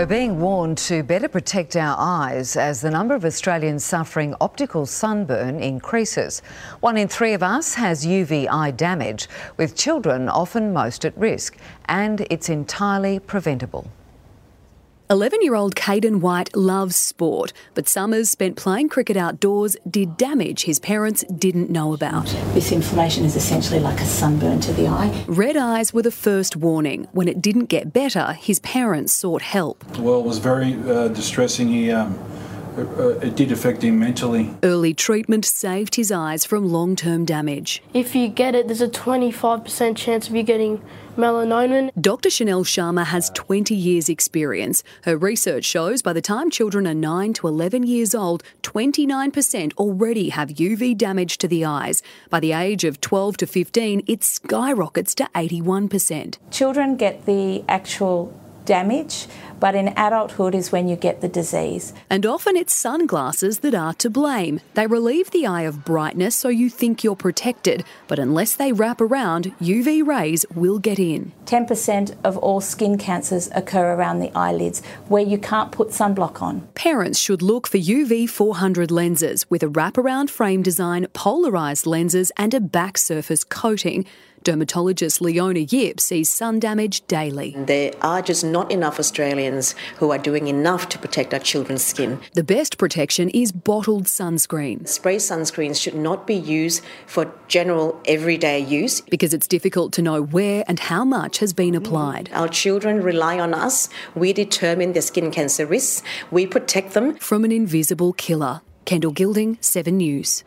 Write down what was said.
We're being warned to better protect our eyes as the number of Australians suffering optical sunburn increases. One in three of us has UV eye damage, with children often most at risk, and it's entirely preventable. 11 year old Caden White loves sport, but summers spent playing cricket outdoors did damage his parents didn't know about. This inflammation is essentially like a sunburn to the eye. Red eyes were the first warning. When it didn't get better, his parents sought help. Well, it was very uh, distressing. He, um, Uh, it did affect him mentally. Early treatment saved his eyes from long term damage. If you get it, there's a 25% chance of you getting melanoma. Dr. Chanel Sharma has 20 years' experience. Her research shows by the time children are 9 to 11 years old, 29% already have UV damage to the eyes. By the age of 12 to 15, it skyrockets to 81%. Children get the actual damage, but in adulthood is when you get the disease. And often it's sunglasses that are to blame. They relieve the eye of brightness so you think you're protected, but unless they wrap around, UV rays will get in. 10% of all skin cancers occur around the eyelids where you can't put sunblock on. Parents should look for UV 400 lenses with a wraparound frame design, polarised lenses, and a back surface coating. Dermatologist Leona Yip sees sun damage daily. There are just not enough who are doing enough to protect our children's skin. The best protection is bottled sunscreen. Spray sunscreens should not be used for general everyday use because it's difficult to know where and how much has been applied. Our children rely on us. We determine their skin cancer risks. We protect them from an invisible killer. Kendall Gilding, 7 News.